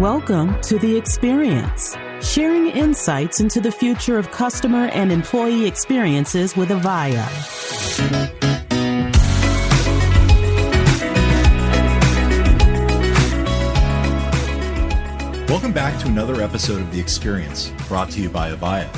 Welcome to The Experience, sharing insights into the future of customer and employee experiences with Avaya. Welcome back to another episode of The Experience, brought to you by Avaya,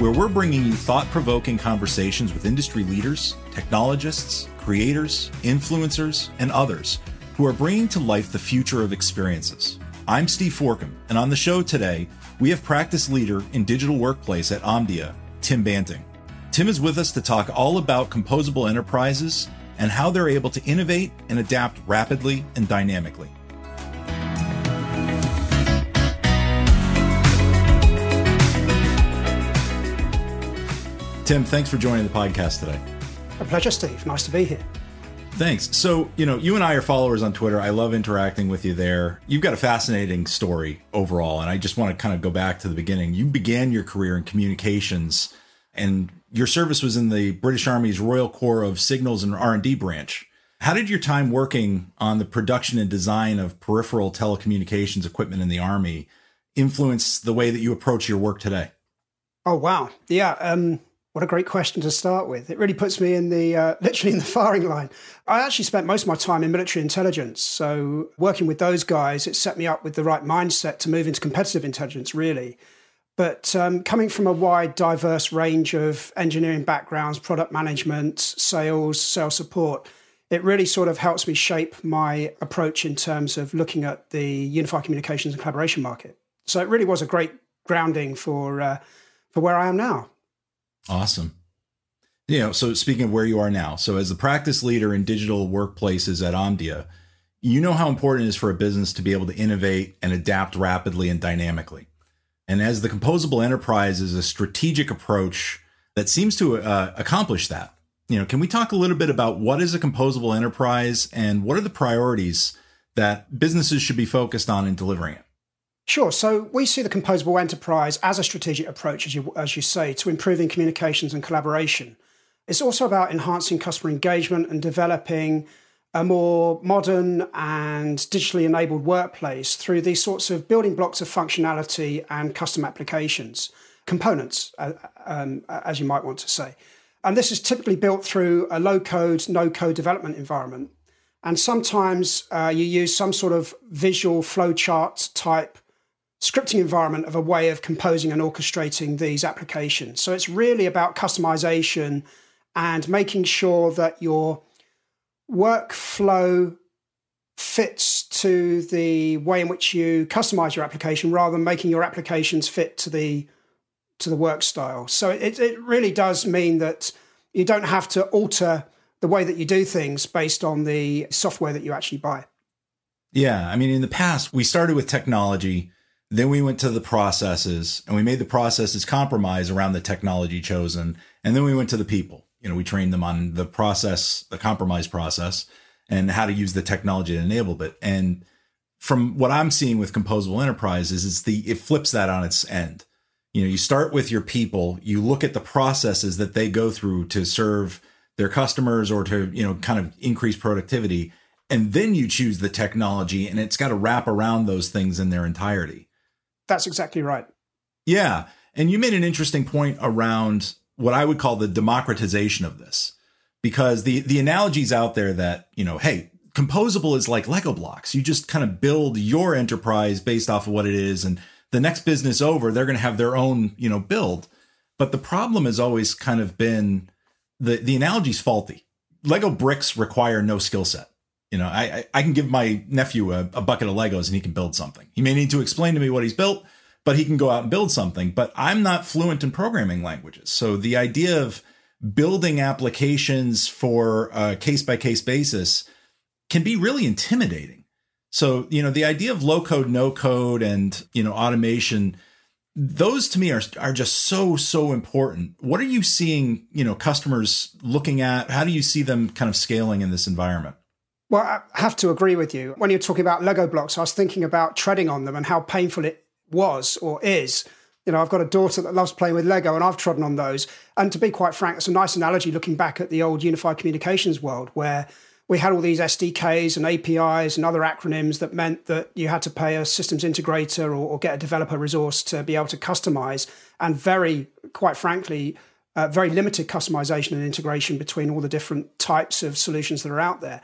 where we're bringing you thought provoking conversations with industry leaders, technologists, creators, influencers, and others who are bringing to life the future of experiences. I'm Steve Forcum, and on the show today, we have practice leader in digital workplace at Omdia, Tim Banting. Tim is with us to talk all about composable enterprises and how they're able to innovate and adapt rapidly and dynamically. Tim, thanks for joining the podcast today. A pleasure, Steve. Nice to be here. Thanks. So, you know, you and I are followers on Twitter. I love interacting with you there. You've got a fascinating story overall, and I just want to kind of go back to the beginning. You began your career in communications, and your service was in the British Army's Royal Corps of Signals and R&D branch. How did your time working on the production and design of peripheral telecommunications equipment in the Army influence the way that you approach your work today? Oh wow, yeah. Um, what a great question to start with. It really puts me in the uh, literally in the firing line. I actually spent most of my time in military intelligence. So, working with those guys, it set me up with the right mindset to move into competitive intelligence, really. But um, coming from a wide, diverse range of engineering backgrounds, product management, sales, sales support, it really sort of helps me shape my approach in terms of looking at the unified communications and collaboration market. So, it really was a great grounding for, uh, for where I am now. Awesome. You know, so speaking of where you are now, so as the practice leader in digital workplaces at Omdia, you know how important it is for a business to be able to innovate and adapt rapidly and dynamically. And as the composable enterprise is a strategic approach that seems to uh, accomplish that. You know, can we talk a little bit about what is a composable enterprise and what are the priorities that businesses should be focused on in delivering it? Sure. So we see the composable enterprise as a strategic approach, as you, as you say, to improving communications and collaboration. It's also about enhancing customer engagement and developing a more modern and digitally enabled workplace through these sorts of building blocks of functionality and custom applications, components, uh, um, as you might want to say. And this is typically built through a low code, no code development environment. And sometimes uh, you use some sort of visual flowchart type scripting environment of a way of composing and orchestrating these applications. So it's really about customization and making sure that your workflow fits to the way in which you customize your application rather than making your applications fit to the to the work style. So it, it really does mean that you don't have to alter the way that you do things based on the software that you actually buy. Yeah. I mean, in the past, we started with technology then we went to the processes and we made the processes compromise around the technology chosen. And then we went to the people. You know, we trained them on the process, the compromise process, and how to use the technology to enable it. And from what I'm seeing with composable enterprises, it's the it flips that on its end. You know, you start with your people, you look at the processes that they go through to serve their customers or to, you know, kind of increase productivity. And then you choose the technology and it's got to wrap around those things in their entirety. That's exactly right. Yeah. And you made an interesting point around what I would call the democratization of this. Because the the analogies out there that, you know, hey, composable is like Lego blocks. You just kind of build your enterprise based off of what it is and the next business over, they're going to have their own, you know, build. But the problem has always kind of been the the analogy's faulty. Lego bricks require no skill set. You know, I, I can give my nephew a, a bucket of Legos and he can build something. He may need to explain to me what he's built, but he can go out and build something. But I'm not fluent in programming languages. So the idea of building applications for a case by case basis can be really intimidating. So, you know, the idea of low code, no code and, you know, automation, those to me are, are just so, so important. What are you seeing, you know, customers looking at? How do you see them kind of scaling in this environment? Well, I have to agree with you. When you're talking about Lego blocks, I was thinking about treading on them and how painful it was or is. You know, I've got a daughter that loves playing with Lego and I've trodden on those. And to be quite frank, it's a nice analogy looking back at the old unified communications world where we had all these SDKs and APIs and other acronyms that meant that you had to pay a systems integrator or, or get a developer resource to be able to customize, and very, quite frankly, uh, very limited customization and integration between all the different types of solutions that are out there.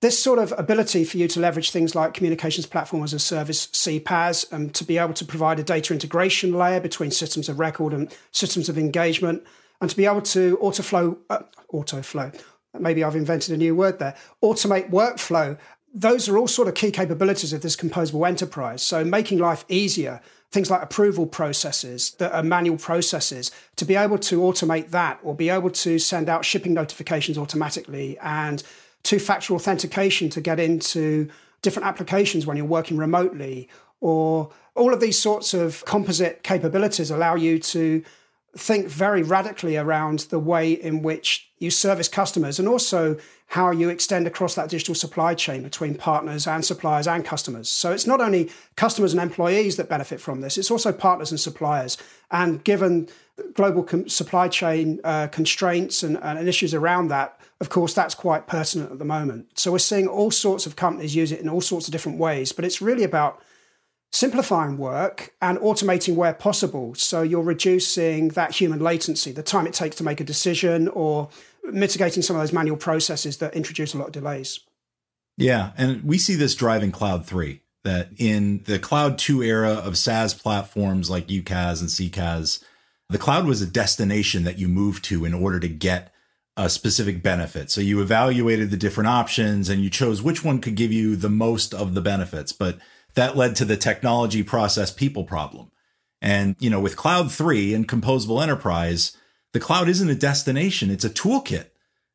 This sort of ability for you to leverage things like communications platform as a service, CPaaS, and to be able to provide a data integration layer between systems of record and systems of engagement, and to be able to autoflow, uh, autoflow, maybe I've invented a new word there, automate workflow. Those are all sort of key capabilities of this composable enterprise. So making life easier, things like approval processes that are manual processes, to be able to automate that or be able to send out shipping notifications automatically and two factor authentication to get into different applications when you're working remotely or all of these sorts of composite capabilities allow you to think very radically around the way in which you service customers and also how you extend across that digital supply chain between partners and suppliers and customers. So it's not only customers and employees that benefit from this, it's also partners and suppliers. And given global com- supply chain uh, constraints and, and issues around that, of course, that's quite pertinent at the moment. So we're seeing all sorts of companies use it in all sorts of different ways, but it's really about simplifying work and automating where possible. So you're reducing that human latency, the time it takes to make a decision, or mitigating some of those manual processes that introduce a lot of delays. Yeah. And we see this driving Cloud 3, that in the Cloud 2 era of SaaS platforms like UCaaS and CCaaS, the cloud was a destination that you moved to in order to get a specific benefit. So you evaluated the different options and you chose which one could give you the most of the benefits. But that led to the technology process people problem. And, you know, with Cloud 3 and Composable Enterprise, the cloud isn't a destination, it's a toolkit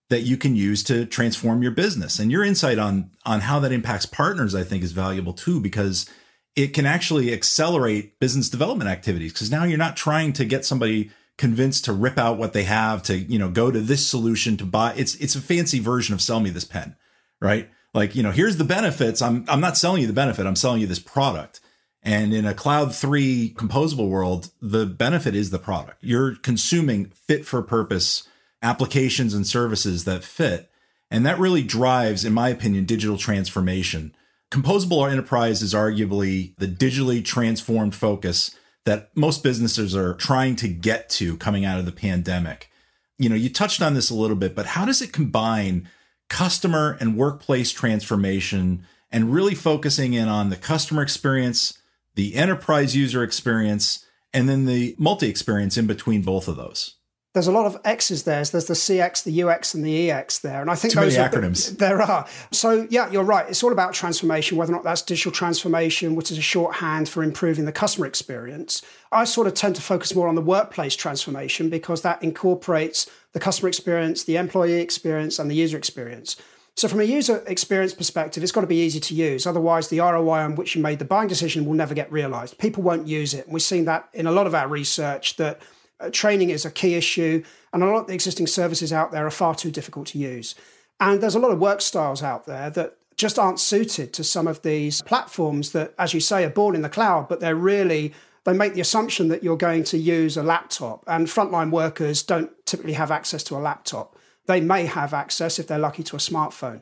that you can use to transform your business. And your insight on on how that impacts partners I think is valuable too because it can actually accelerate business development activities because now you're not trying to get somebody convinced to rip out what they have to, you know, go to this solution to buy it's it's a fancy version of sell me this pen, right? like you know here's the benefits. I'm i'm not selling you the benefit. I'm selling you this product. And in a cloud 3 composable world the benefit is the product. You're consuming fit for purpose applications and services that fit. And that really drives in my opinion digital transformation. Composable enterprise is arguably the digitally transformed focus that most businesses are trying to get to coming out of the pandemic. You know you touched on this a little bit but how does it combine customer and workplace transformation and really focusing in on the customer experience, the enterprise user experience, and then the multi experience in between both of those there's a lot of X's there. There's the CX, the UX, and the EX there. And I think Too those are, acronyms. There are. So yeah, you're right. It's all about transformation, whether or not that's digital transformation, which is a shorthand for improving the customer experience. I sort of tend to focus more on the workplace transformation because that incorporates the customer experience, the employee experience, and the user experience. So, from a user experience perspective, it's got to be easy to use. Otherwise, the ROI on which you made the buying decision will never get realized. People won't use it. And we've seen that in a lot of our research that uh, training is a key issue, and a lot of the existing services out there are far too difficult to use. And there's a lot of work styles out there that just aren't suited to some of these platforms that, as you say, are born in the cloud, but they're really they make the assumption that you're going to use a laptop, and frontline workers don't typically have access to a laptop. They may have access if they're lucky to a smartphone.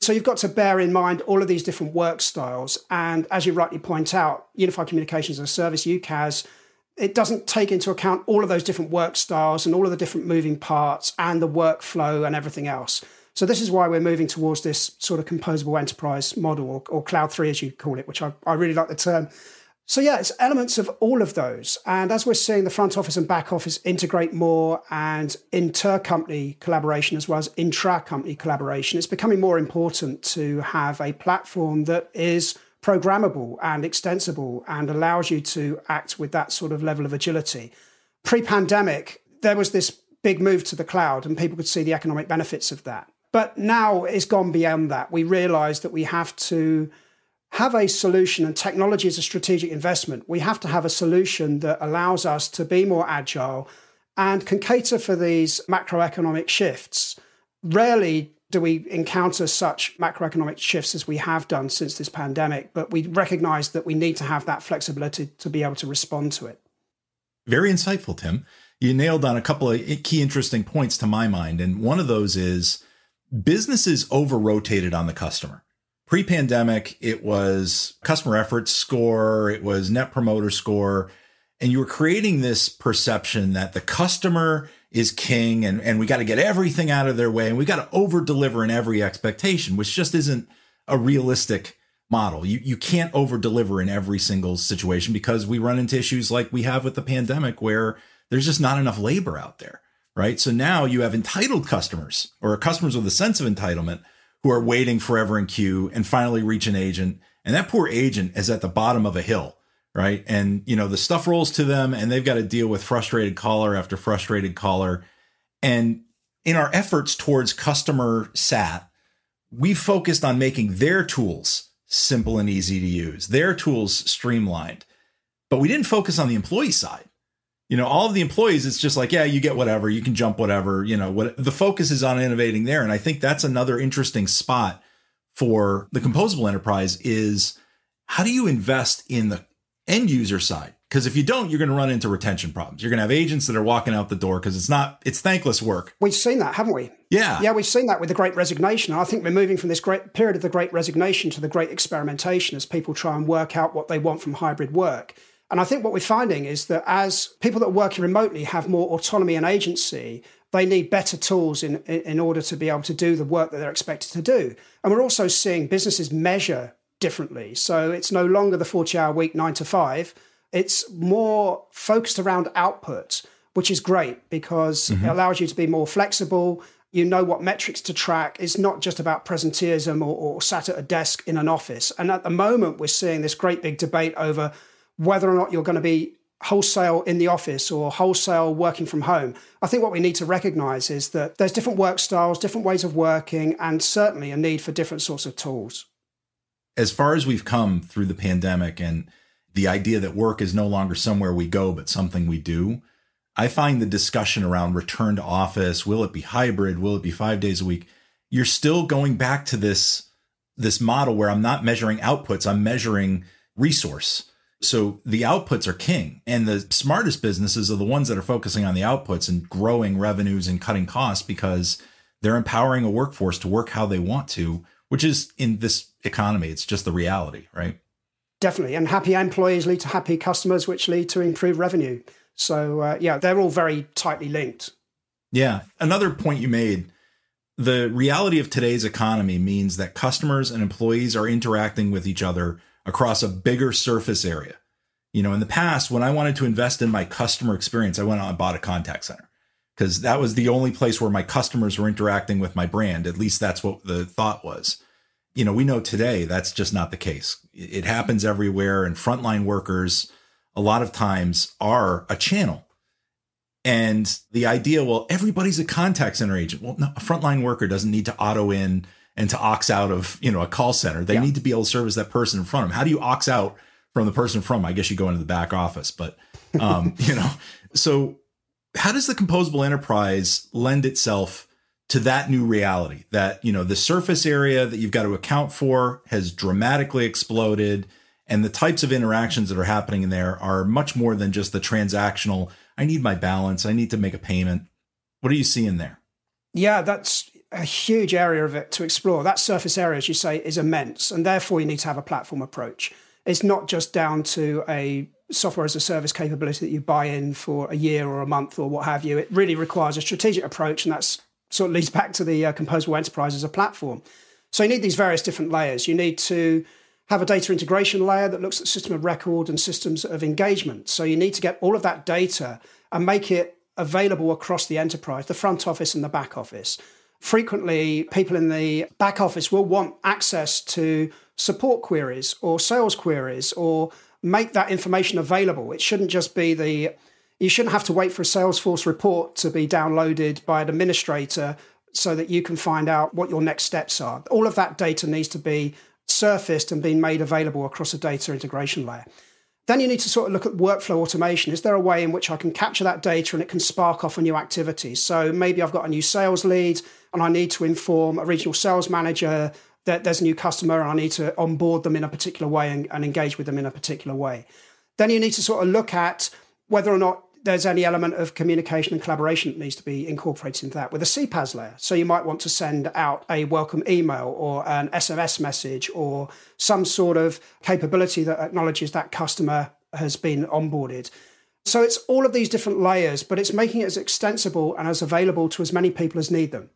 So you've got to bear in mind all of these different work styles. And as you rightly point out, Unified Communications as a Service, UCaaS, it doesn't take into account all of those different work styles and all of the different moving parts and the workflow and everything else. So this is why we're moving towards this sort of composable enterprise model or, or cloud three, as you call it, which I, I really like the term. So yeah, it's elements of all of those. And as we're seeing the front office and back office integrate more and inter-company collaboration as well as intra-company collaboration, it's becoming more important to have a platform that is programmable and extensible and allows you to act with that sort of level of agility. Pre pandemic, there was this big move to the cloud and people could see the economic benefits of that. But now it's gone beyond that. We realize that we have to have a solution, and technology is a strategic investment. We have to have a solution that allows us to be more agile and can cater for these macroeconomic shifts. Rarely do we encounter such macroeconomic shifts as we have done since this pandemic, but we recognize that we need to have that flexibility to be able to respond to it. Very insightful, Tim. You nailed on a couple of key interesting points to my mind. And one of those is businesses over rotated on the customer. Pre pandemic, it was customer effort score, it was net promoter score. And you were creating this perception that the customer is king and, and we got to get everything out of their way and we got to over deliver in every expectation, which just isn't a realistic model. You you can't over deliver in every single situation because we run into issues like we have with the pandemic where there's just not enough labor out there, right? So now you have entitled customers or customers with a sense of entitlement who are waiting forever in queue and finally reach an agent. And that poor agent is at the bottom of a hill, right? And you know, the stuff rolls to them and they've got to deal with frustrated caller after frustrated caller. And in our efforts towards customer sat, we focused on making their tools simple and easy to use, their tools streamlined. But we didn't focus on the employee side. You know, all of the employees, it's just like, yeah, you get whatever, you can jump whatever, you know, what the focus is on innovating there. And I think that's another interesting spot for the composable enterprise is how do you invest in the end user side? Because if you don't, you're going to run into retention problems. You're going to have agents that are walking out the door because it's not, it's thankless work. We've seen that, haven't we? Yeah. Yeah, we've seen that with the great resignation. I think we're moving from this great period of the great resignation to the great experimentation as people try and work out what they want from hybrid work. And I think what we're finding is that as people that are working remotely have more autonomy and agency, they need better tools in, in order to be able to do the work that they're expected to do. And we're also seeing businesses measure differently. So it's no longer the 40 hour week, nine to five it's more focused around output, which is great because mm-hmm. it allows you to be more flexible. You know what metrics to track. It's not just about presenteeism or, or sat at a desk in an office. And at the moment, we're seeing this great big debate over whether or not you're going to be wholesale in the office or wholesale working from home. I think what we need to recognize is that there's different work styles, different ways of working, and certainly a need for different sorts of tools. As far as we've come through the pandemic and the idea that work is no longer somewhere we go, but something we do. I find the discussion around return to office, will it be hybrid? Will it be five days a week? You're still going back to this, this model where I'm not measuring outputs, I'm measuring resource. So the outputs are king. And the smartest businesses are the ones that are focusing on the outputs and growing revenues and cutting costs because they're empowering a workforce to work how they want to, which is in this economy, it's just the reality, right? Definitely. And happy employees lead to happy customers, which lead to improved revenue. So, uh, yeah, they're all very tightly linked. Yeah. Another point you made the reality of today's economy means that customers and employees are interacting with each other across a bigger surface area. You know, in the past, when I wanted to invest in my customer experience, I went out and bought a contact center because that was the only place where my customers were interacting with my brand. At least that's what the thought was you know, we know today that's just not the case. It happens everywhere, and frontline workers a lot of times are a channel. And the idea, well, everybody's a contact center agent. Well, no, a frontline worker doesn't need to auto in and to ox out of, you know, a call center. They yeah. need to be able to service that person in front of them. How do you ox out from the person from? I guess you go into the back office, but um, you know, so how does the composable enterprise lend itself to that new reality that, you know, the surface area that you've got to account for has dramatically exploded. And the types of interactions that are happening in there are much more than just the transactional. I need my balance. I need to make a payment. What are you seeing there? Yeah, that's a huge area of it to explore. That surface area, as you say, is immense. And therefore, you need to have a platform approach. It's not just down to a software as a service capability that you buy in for a year or a month or what have you. It really requires a strategic approach. And that's sort of leads back to the uh, composable enterprise as a platform. So you need these various different layers. You need to have a data integration layer that looks at system of record and systems of engagement. So you need to get all of that data and make it available across the enterprise, the front office and the back office. Frequently, people in the back office will want access to support queries or sales queries or make that information available. It shouldn't just be the you shouldn't have to wait for a Salesforce report to be downloaded by an administrator so that you can find out what your next steps are. All of that data needs to be surfaced and being made available across a data integration layer. Then you need to sort of look at workflow automation. Is there a way in which I can capture that data and it can spark off a new activity? So maybe I've got a new sales lead and I need to inform a regional sales manager that there's a new customer and I need to onboard them in a particular way and, and engage with them in a particular way. Then you need to sort of look at whether or not there's any element of communication and collaboration that needs to be incorporated into that with a CPaaS layer. So you might want to send out a welcome email or an SMS message or some sort of capability that acknowledges that customer has been onboarded. So it's all of these different layers, but it's making it as extensible and as available to as many people as need them.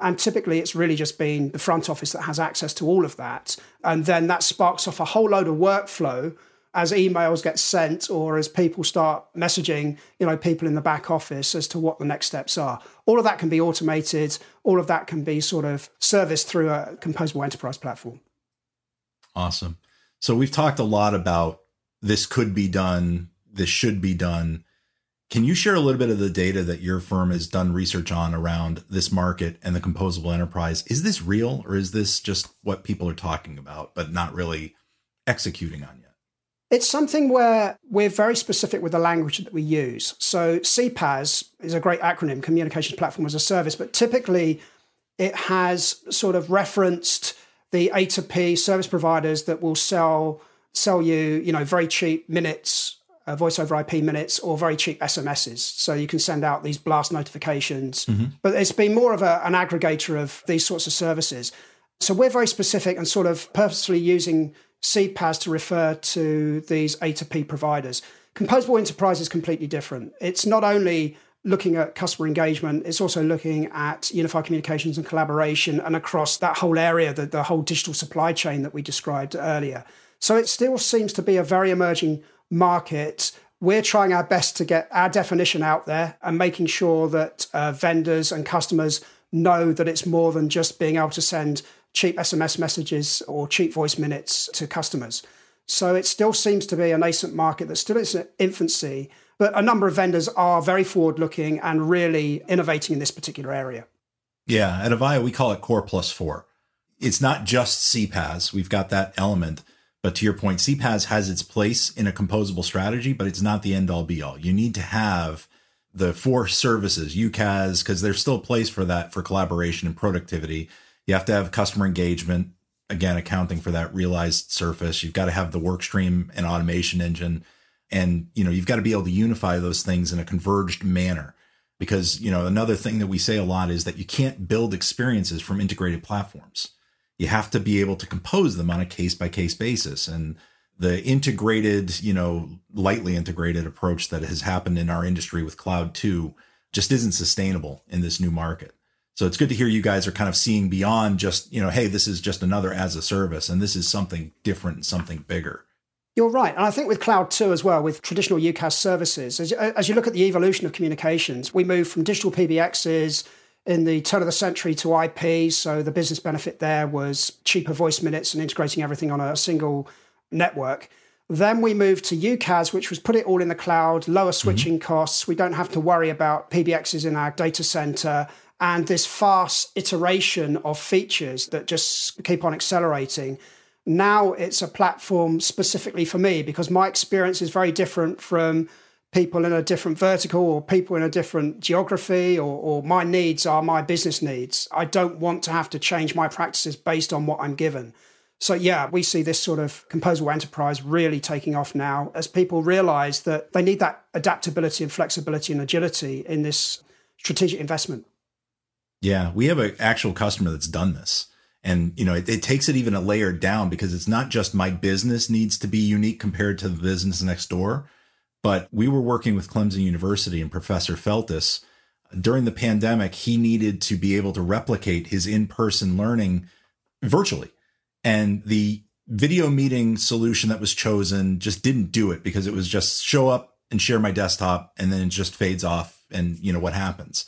And typically, it's really just been the front office that has access to all of that. And then that sparks off a whole load of workflow as emails get sent or as people start messaging, you know, people in the back office as to what the next steps are. All of that can be automated. All of that can be sort of serviced through a composable enterprise platform. Awesome. So we've talked a lot about this could be done, this should be done. Can you share a little bit of the data that your firm has done research on around this market and the composable enterprise? Is this real or is this just what people are talking about, but not really executing on? It's something where we're very specific with the language that we use. So CPaaS is a great acronym, Communications Platform as a Service, but typically it has sort of referenced the A to P service providers that will sell sell you, you know, very cheap minutes, uh, voice over IP minutes, or very cheap SMSs. So you can send out these blast notifications. Mm-hmm. But it's been more of a, an aggregator of these sorts of services. So we're very specific and sort of purposely using CPaaS to refer to these A to P providers. Composable Enterprise is completely different. It's not only looking at customer engagement, it's also looking at unified communications and collaboration and across that whole area, the, the whole digital supply chain that we described earlier. So it still seems to be a very emerging market. We're trying our best to get our definition out there and making sure that uh, vendors and customers know that it's more than just being able to send cheap SMS messages or cheap voice minutes to customers. So it still seems to be a nascent market that's still in its infancy, but a number of vendors are very forward looking and really innovating in this particular area. Yeah, at Avaya, we call it Core Plus Four. It's not just CPaaS, we've got that element. But to your point, CPaaS has its place in a composable strategy, but it's not the end all be all. You need to have the four services, UCaaS, because there's still a place for that for collaboration and productivity. You have to have customer engagement, again, accounting for that realized surface. You've got to have the work stream and automation engine. And, you know, you've got to be able to unify those things in a converged manner. Because, you know, another thing that we say a lot is that you can't build experiences from integrated platforms. You have to be able to compose them on a case by case basis. And the integrated, you know, lightly integrated approach that has happened in our industry with cloud two just isn't sustainable in this new market. So it's good to hear you guys are kind of seeing beyond just, you know, hey, this is just another as a service and this is something different and something bigger. You're right. And I think with Cloud 2 as well, with traditional UCaaS services, as, as you look at the evolution of communications, we move from digital PBXs in the turn of the century to IP. So the business benefit there was cheaper voice minutes and integrating everything on a single network. Then we moved to UCaaS, which was put it all in the cloud, lower switching mm-hmm. costs. We don't have to worry about PBXs in our data center and this fast iteration of features that just keep on accelerating. Now it's a platform specifically for me because my experience is very different from people in a different vertical or people in a different geography or, or, my needs are my business needs. I don't want to have to change my practices based on what I'm given. So, yeah, we see this sort of composable enterprise really taking off now as people realize that they need that adaptability and flexibility and agility in this strategic investment. Yeah, we have an actual customer that's done this. And, you know, it, it, takes it even a layer down because it's not just my business needs to be unique compared to the business next door. But we were working with Clemson University and Professor Feltus. During the pandemic, he needed to be able to replicate his in person learning virtually. And the video meeting solution that was chosen just didn't do it because it was just show up and share my desktop and then it just fades off and you know what happens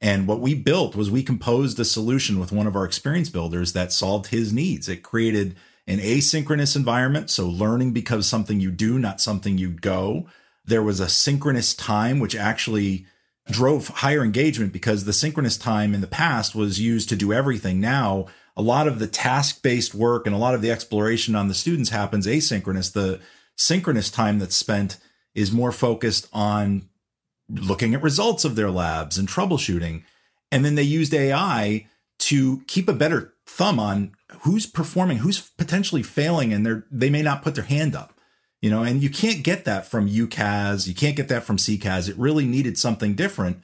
and what we built was we composed a solution with one of our experience builders that solved his needs. It created an asynchronous environment. So learning becomes something you do, not something you go. There was a synchronous time, which actually drove higher engagement because the synchronous time in the past was used to do everything. Now, a lot of the task based work and a lot of the exploration on the students happens asynchronous. The synchronous time that's spent is more focused on looking at results of their labs and troubleshooting. And then they used AI to keep a better thumb on who's performing, who's potentially failing, and they they may not put their hand up. You know, and you can't get that from UCaaS, you can't get that from CCaaS. It really needed something different.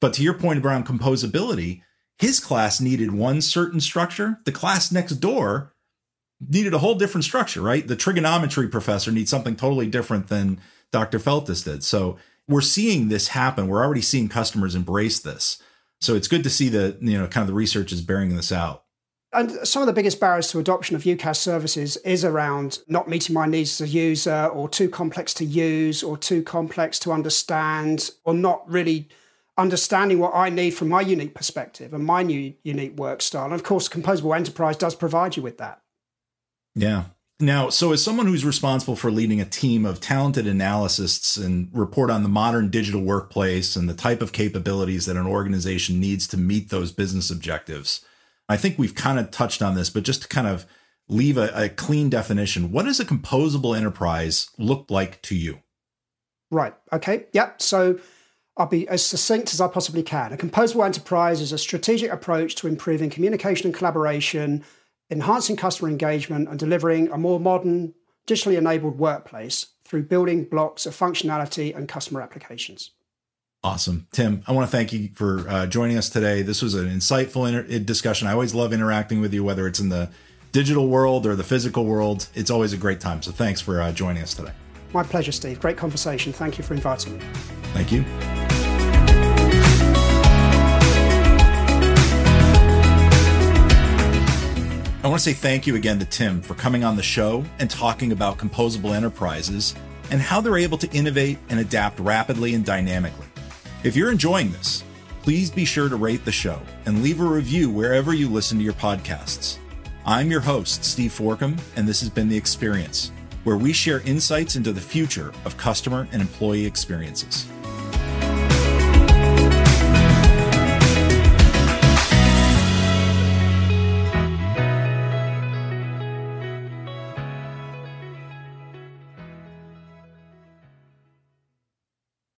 But to your point around composability, his class needed one certain structure. The class next door needed a whole different structure, right? The trigonometry professor needs something totally different than Dr. Feltus did. So we're seeing this happen. We're already seeing customers embrace this. So it's good to see the, you know, kind of the research is bearing this out. And some of the biggest barriers to adoption of UCaaS services is around not meeting my needs as a user, or too complex to use, or too complex to understand, or not really understanding what I need from my unique perspective and my new unique work style. And of course, Composable Enterprise does provide you with that. Yeah. Now, so as someone who's responsible for leading a team of talented analysts and report on the modern digital workplace and the type of capabilities that an organization needs to meet those business objectives, I think we've kind of touched on this, but just to kind of leave a, a clean definition, what does a composable enterprise look like to you? Right. Okay. Yep. So I'll be as succinct as I possibly can. A composable enterprise is a strategic approach to improving communication and collaboration enhancing customer engagement and delivering a more modern, digitally enabled workplace through building blocks of functionality and customer applications. Awesome. Tim, I want to thank you for uh, joining us today. This was an insightful inter- discussion. I always love interacting with you, whether it's in the digital world or the physical world. It's always a great time. So thanks for uh, joining us today. My pleasure, Steve. Great conversation. Thank you for inviting me. Thank you. Want to say thank you again to Tim for coming on the show and talking about composable enterprises and how they're able to innovate and adapt rapidly and dynamically. If you're enjoying this, please be sure to rate the show and leave a review wherever you listen to your podcasts. I'm your host, Steve Forcum, and this has been The Experience, where we share insights into the future of customer and employee experiences.